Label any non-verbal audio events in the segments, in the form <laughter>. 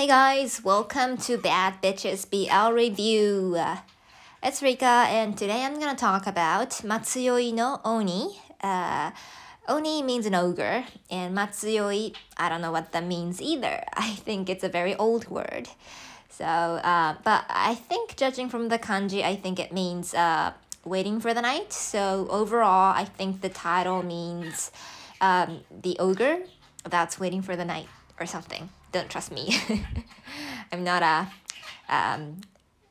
Hey guys, welcome to Bad Bitches BL Review. It's Rika, and today I'm gonna talk about Matsuyoi no Oni. Uh, Oni means an ogre, and Matsuyoi, I don't know what that means either. <laughs> I think it's a very old word. So, uh, but I think judging from the kanji, I think it means uh, waiting for the night. So overall, I think the title means um, the ogre that's waiting for the night or something. Don't trust me. <laughs> I'm not a, um,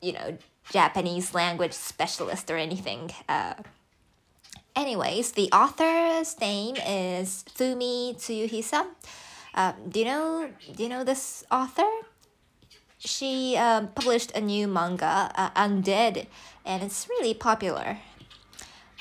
you know, Japanese language specialist or anything. Uh, anyways, the author's name is Fumi Tsuyuhisa. Um, do you know? Do you know this author? She um, published a new manga, uh, Undead, and it's really popular.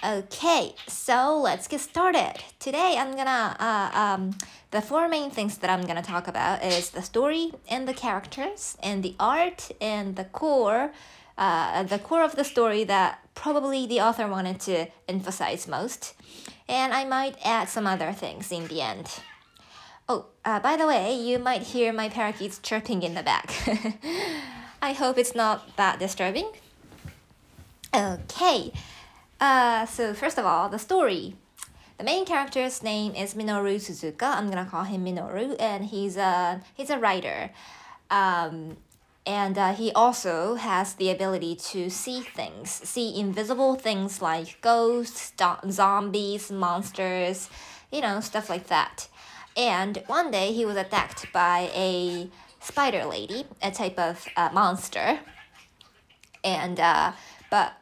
Okay, so let's get started. Today I'm gonna uh, um, the four main things that I'm gonna talk about is the story and the characters and the art and the core, uh, the core of the story that probably the author wanted to emphasize most, and I might add some other things in the end. Oh, uh, by the way, you might hear my parakeets chirping in the back. <laughs> I hope it's not that disturbing. Okay, uh, so first of all, the story. The main character's name is Minoru Suzuka. I'm gonna call him Minoru, and he's a he's a writer, um, and uh, he also has the ability to see things, see invisible things like ghosts, zombies, monsters, you know, stuff like that. And one day he was attacked by a spider lady, a type of uh, monster. And uh, but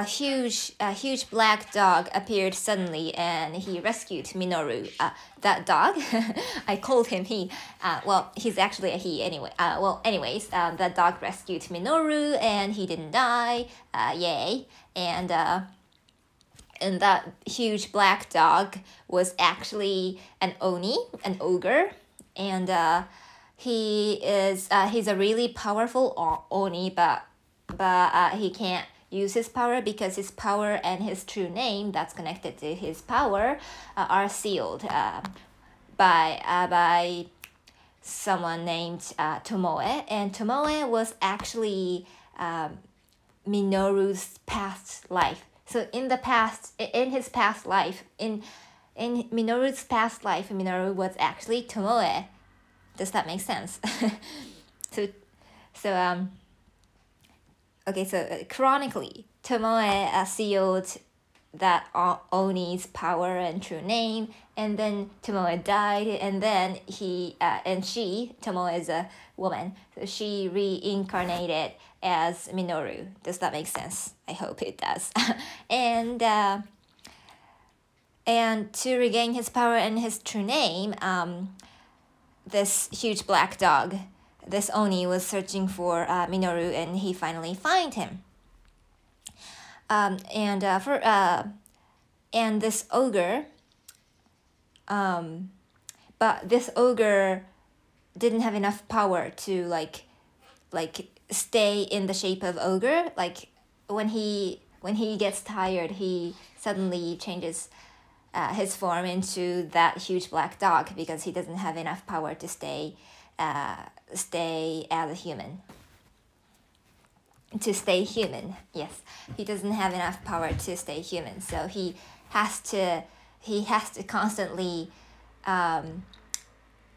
a huge, a huge black dog appeared suddenly, and he rescued Minoru. Uh, that dog, <laughs> I called him he. Uh, well, he's actually a he anyway. Uh, well, anyways, um, that dog rescued Minoru, and he didn't die. Uh, yay! And uh, and that huge black dog was actually an oni, an ogre, and uh, he is uh, he's a really powerful oni, but but uh, he can't use his power because his power and his true name that's connected to his power uh, are sealed uh, by uh, by someone named uh, Tomoe, and Tomoe was actually um, Minoru's past life. So in the past, in his past life, in in Minoru's past life, Minoru was actually Tomoe. Does that make sense? <laughs> so, so um. Okay, so uh, chronically, Tomoe uh, sealed that Oni's power and true name, and then Tomoe died, and then he uh, and she, Tomoe is a woman, so she reincarnated as Minoru. Does that make sense? I hope it does. <laughs> and uh, and to regain his power and his true name, um, this huge black dog, this Oni was searching for uh, Minoru, and he finally find him. Um, and uh, for uh, and this ogre. Um, but this ogre didn't have enough power to like, like stay in the shape of ogre. Like when he when he gets tired, he suddenly changes uh, his form into that huge black dog because he doesn't have enough power to stay uh, stay as a human. To stay human yes. He doesn't have enough power to stay human so he has to he has to constantly um,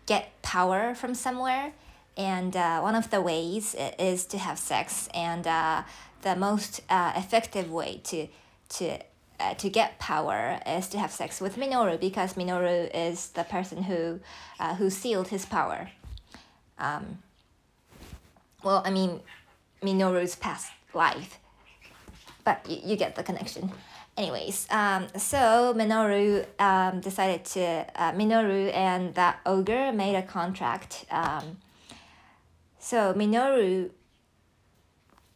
get power from somewhere. And uh, one of the ways is to have sex and uh, the most uh, effective way to to uh, to get power is to have sex with Minoru because Minoru is the person who uh, who sealed his power. Um, well, I mean, Minoru's past life, but you, you get the connection. Anyways, um, so Minoru um, decided to uh, Minoru and that ogre made a contract. Um, so Minoru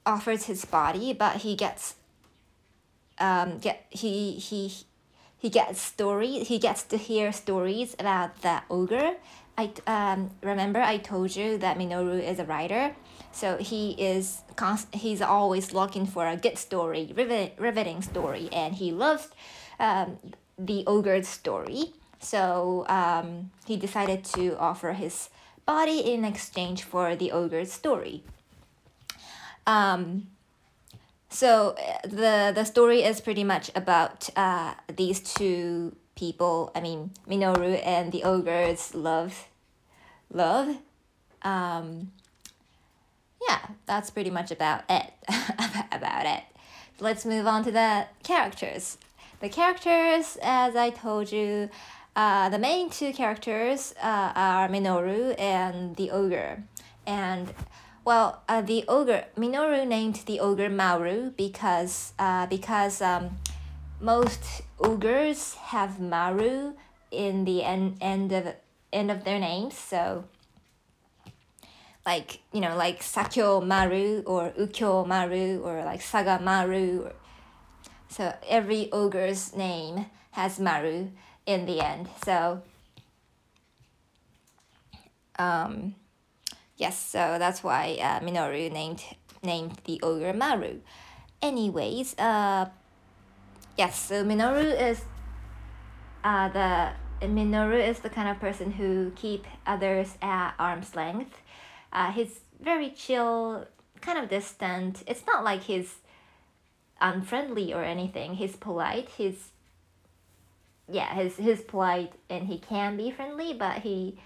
offers his body, but he gets um, get he he he gets stories. He gets to hear stories about the ogre. I um, remember I told you that Minoru is a writer, so he is const- he's always looking for a good story, rivet- riveting story, and he loves um, the ogre's story. So um, he decided to offer his body in exchange for the ogre's story. Um, so uh, the the story is pretty much about uh, these two people. I mean Minoru and the ogre's love, love. Um, yeah, that's pretty much about it. <laughs> about it. Let's move on to the characters. The characters, as I told you, uh, the main two characters uh, are Minoru and the ogre. And well, uh, the ogre Minoru named the ogre Maru because uh, because um, most ogres have Maru in the end end of end of their names. So like you know like Sakyo Maru or Ukyo Maru or like Saga Maru. Or, so every ogre's name has Maru in the end. So um, yes, so that's why uh, Minoru named named the ogre Maru. Anyways, uh, yes, so Minoru is uh, the Minoru is the kind of person who keep others at arm's length. Uh, he's very chill, kind of distant. It's not like he's unfriendly or anything. He's polite. He's yeah, he's he's polite and he can be friendly, but he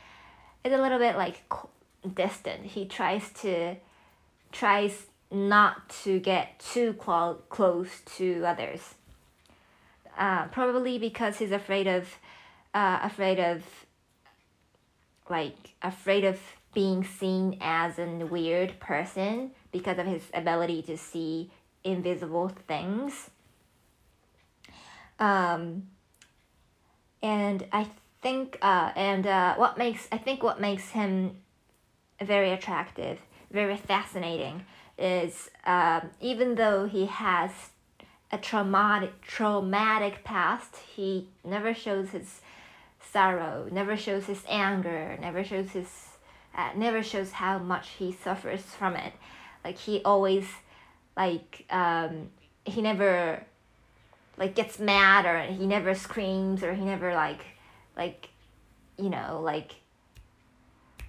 is a little bit like distant. He tries to tries not to get too clo- close to others. Uh, probably because he's afraid of uh, afraid of like afraid of being seen as a weird person because of his ability to see invisible things. Um, and I think uh, and uh, what makes I think what makes him very attractive, very fascinating, is um, even though he has a traumatic traumatic past, he never shows his sorrow, never shows his anger, never shows his uh, never shows how much he suffers from it. Like he always like um, he never like gets mad or he never screams or he never like like you know like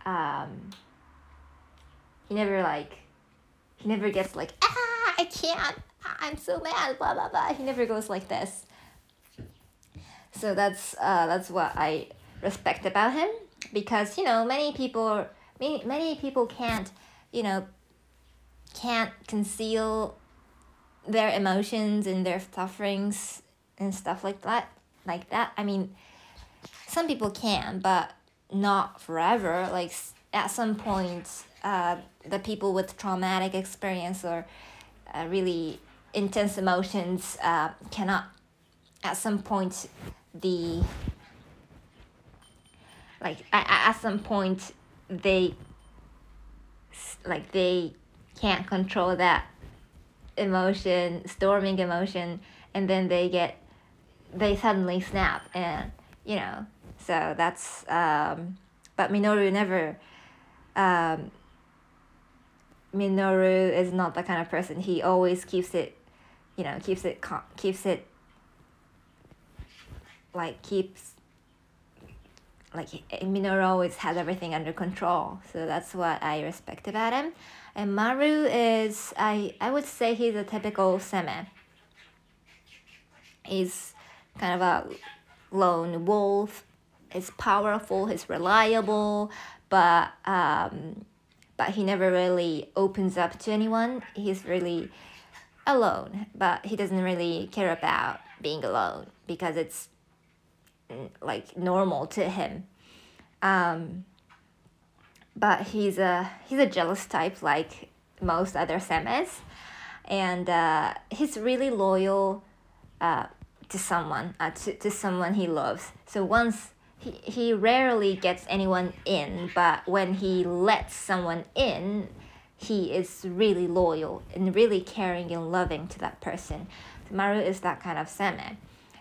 um he never like he never gets like ah I can't. I'm so mad blah blah blah. He never goes like this. So that's uh that's what I respect about him because you know many people many many people can't you know can't conceal their emotions and their sufferings and stuff like that like that. I mean some people can but not forever. Like at some point uh, the people with traumatic experience or uh, really intense emotions uh, cannot at some point the like at, at some point they like they can't control that emotion, storming emotion, and then they get, they suddenly snap, and you know, so that's, um, but Minoru never, um, Minoru is not the kind of person. He always keeps it, you know, keeps it, keeps it, like keeps, like Minoru always has everything under control. So that's what I respect about him. And Maru is, I, I would say he's a typical seme. He's kind of a lone wolf. He's powerful, he's reliable, but um, but he never really opens up to anyone. He's really alone, but he doesn't really care about being alone because it's mm, like normal to him. Um, but he's a he's a jealous type like most other semes and uh, he's really loyal uh, to someone uh, to, to someone he loves so once he, he rarely gets anyone in but when he lets someone in he is really loyal and really caring and loving to that person maru is that kind of seme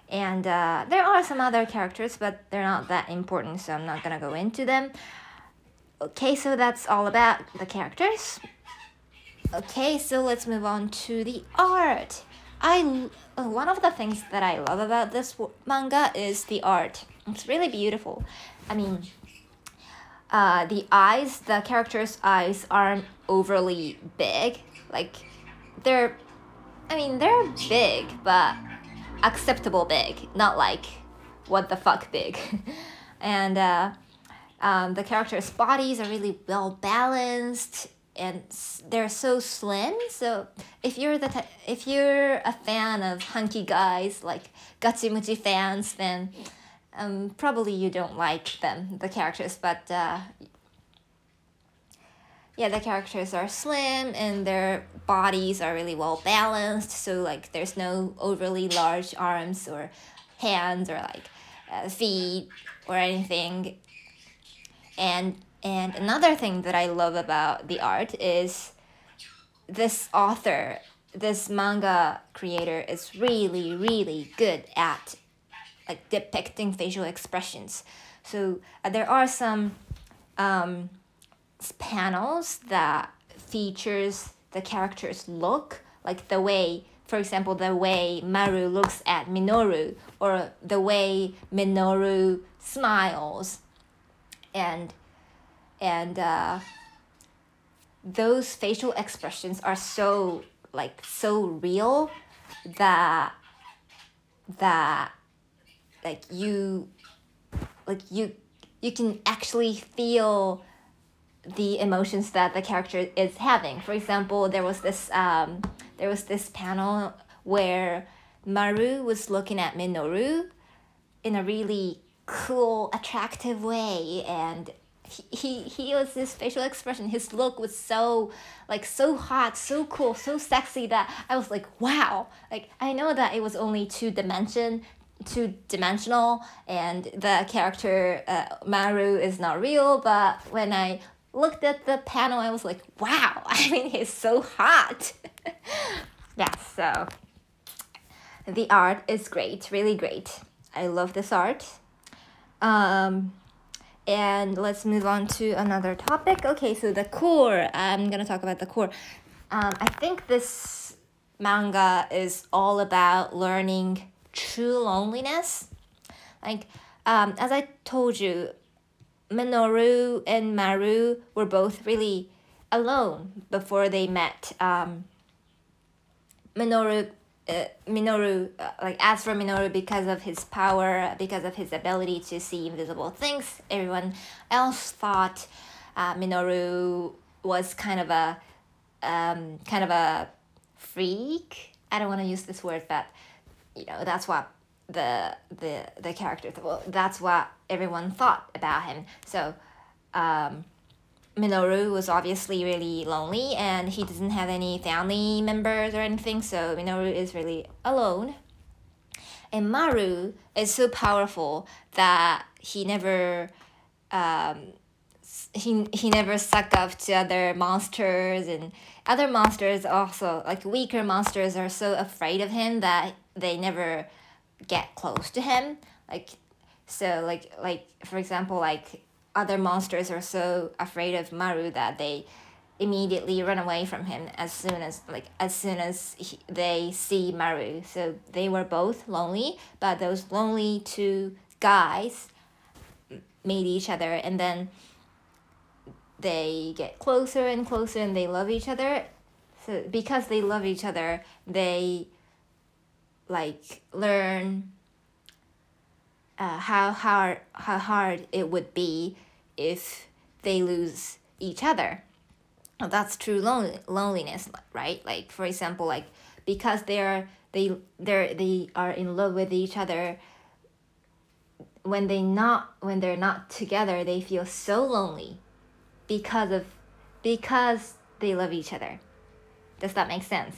and uh, there are some other characters but they're not that important so i'm not gonna go into them Okay, so that's all about the characters. Okay, so let's move on to the art. I uh, one of the things that I love about this manga is the art. It's really beautiful. I mean, uh, the eyes, the characters' eyes aren't overly big. Like they're, I mean, they're big, but acceptable big, not like what the fuck big. <laughs> and uh, um, the characters' bodies are really well balanced and they're so slim. So if you're the if you're a fan of hunky guys like Gachimuchi fans, then um, probably you don't like them, the characters. But uh, yeah, the characters are slim and their bodies are really well balanced. So like there's no overly large arms or hands or like uh, feet or anything. And and another thing that I love about the art is this author, this manga creator is really, really good at like depicting facial expressions. So uh, there are some um, panels that features the character's look, like the way, for example, the way Maru looks at Minoru, or the way Minoru smiles, and and uh, those facial expressions are so like so real that that like you like you you can actually feel the emotions that the character is having. For example there was this um there was this panel where maru was looking at minoru in a really cool attractive way and he, he he was his facial expression his look was so like so hot so cool so sexy that i was like wow. Like i know that it was only two dimension two dimensional and the character uh, maru is not real but when i looked at the panel i was like wow <laughs> i mean he's so hot <laughs> yeah so the art is great really great i love this art um and let's move on to another topic. Okay, so the core. I'm gonna talk about the core. Um, I think this manga is all about learning true loneliness. Like, um, as I told you, Minoru and Maru were both really alone before they met. Um, Minoru uh, Minoru, uh, like as for Minoru, because of his power, because of his ability to see invisible things, everyone else thought uh, Minoru was kind of a, um, kind of a freak. I don't want to use this word, but you know that's what the the the character. Well, that's what everyone thought about him. So. Um, Minoru was obviously really lonely and he doesn't have any family members or anything, so Minoru is really alone. And Maru is so powerful that he never um, he, he never suck up to other monsters and other monsters also like weaker monsters are so afraid of him that they never get close to him like so like like for example like other monsters are so afraid of Maru that they immediately run away from him as soon as like as soon as he, they see Maru. So they were both lonely, but those lonely two guys meet each other and then they get closer and closer and they love each other. So because they love each other, they like learn uh, how hard how hard it would be if they lose each other. That's true lon- loneliness, right? Like for example, like because they're they they're they are in love with each other. When they not when they're not together, they feel so lonely, because of because they love each other. Does that make sense?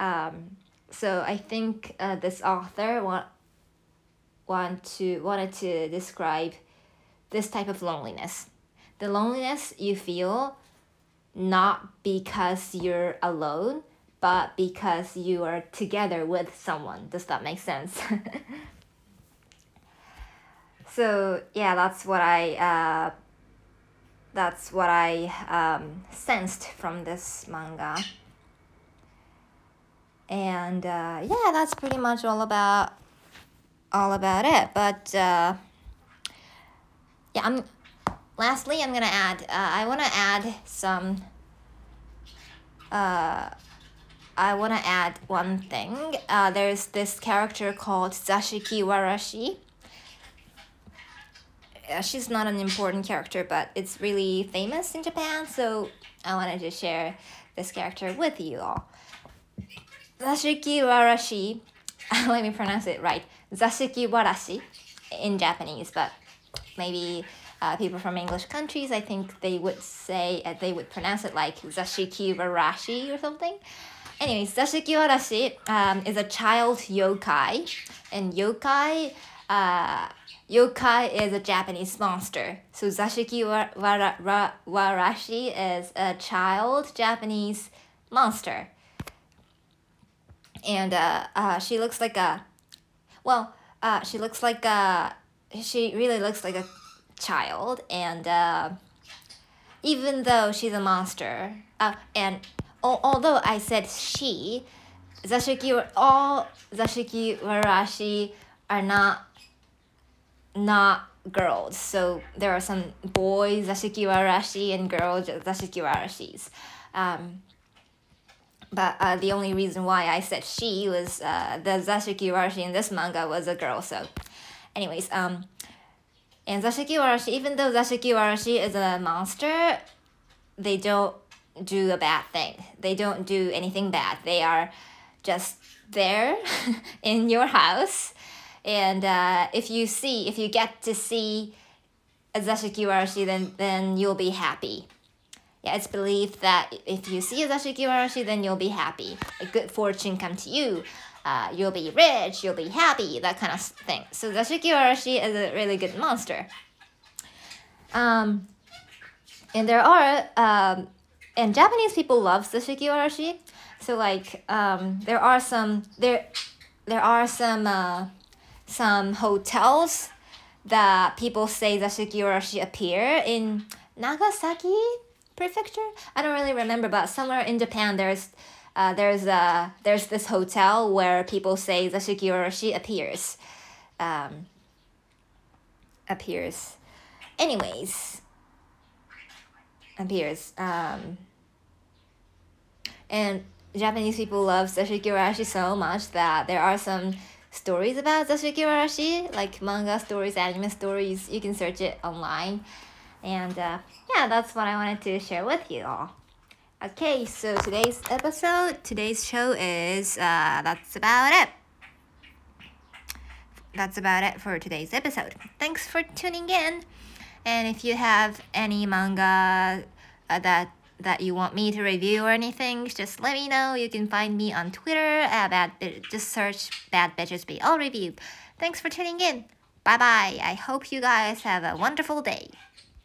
Um, so I think uh, this author want want to wanted to describe this type of loneliness. The loneliness you feel not because you're alone, but because you are together with someone. Does that make sense? <laughs> so yeah, that's what I uh, that's what I um, sensed from this manga. And uh, yeah, that's pretty much all about all about it. But uh, yeah, I'm lastly, I'm gonna add. Uh, I wanna add some. Uh, I wanna add one thing. Uh, there's this character called Zashiki Warashi. Uh, she's not an important character, but it's really famous in Japan, so I wanted to share this character with you all. Zashiki Warashi, <laughs> let me pronounce it right. Zashiki Warashi in Japanese, but maybe uh, people from English countries, I think they would say, uh, they would pronounce it like Zashiki Warashi or something. Anyways, Zashiki Warashi um, is a child yokai, and yokai, uh, yokai is a Japanese monster. So Zashiki wa- ra- Warashi is a child Japanese monster. And uh, uh, she looks like a, well, uh, she looks like a, she really looks like a child. And uh, even though she's a monster, uh, and al- although I said she, Zashiki, all Zashiki Warashi are not not girls. So there are some boys Zashiki Warashi and girls Zashiki Warashis. Um, but uh, the only reason why I said she was uh, the Zashiki Warashi in this manga was a girl. So, anyways, um, and Zashiki Warashi, even though Zashiki Warashi is a monster, they don't do a bad thing. They don't do anything bad. They are just there <laughs> in your house. And uh, if you see, if you get to see a Zashiki Warashi, then, then you'll be happy. Yeah, it's believed that if you see Zashiki Warashi, then you'll be happy. A good fortune come to you. Uh, you'll be rich, you'll be happy, that kind of thing. So Zashiki Warashi is a really good monster. Um, and there are, um, and Japanese people love Zashiki Warashi. So like, um, there are some, there, there are some, uh, some hotels that people say Zashiki Warashi appear in Nagasaki prefecture. I don't really remember, but somewhere in Japan there's uh, there's uh, there's this hotel where people say Zashiki Warashi appears. Um, appears. Anyways, appears. Um, and Japanese people love Zashiki Warashi so much that there are some stories about Zashiki Warashi, like manga stories, anime stories. You can search it online. And uh, yeah, that's what I wanted to share with you all. Okay, so today's episode, today's show is uh, that's about it. That's about it for today's episode. Thanks for tuning in. And if you have any manga uh, that that you want me to review or anything, just let me know. You can find me on Twitter at bad just search bad bitches BL review. Thanks for tuning in. Bye bye. I hope you guys have a wonderful day.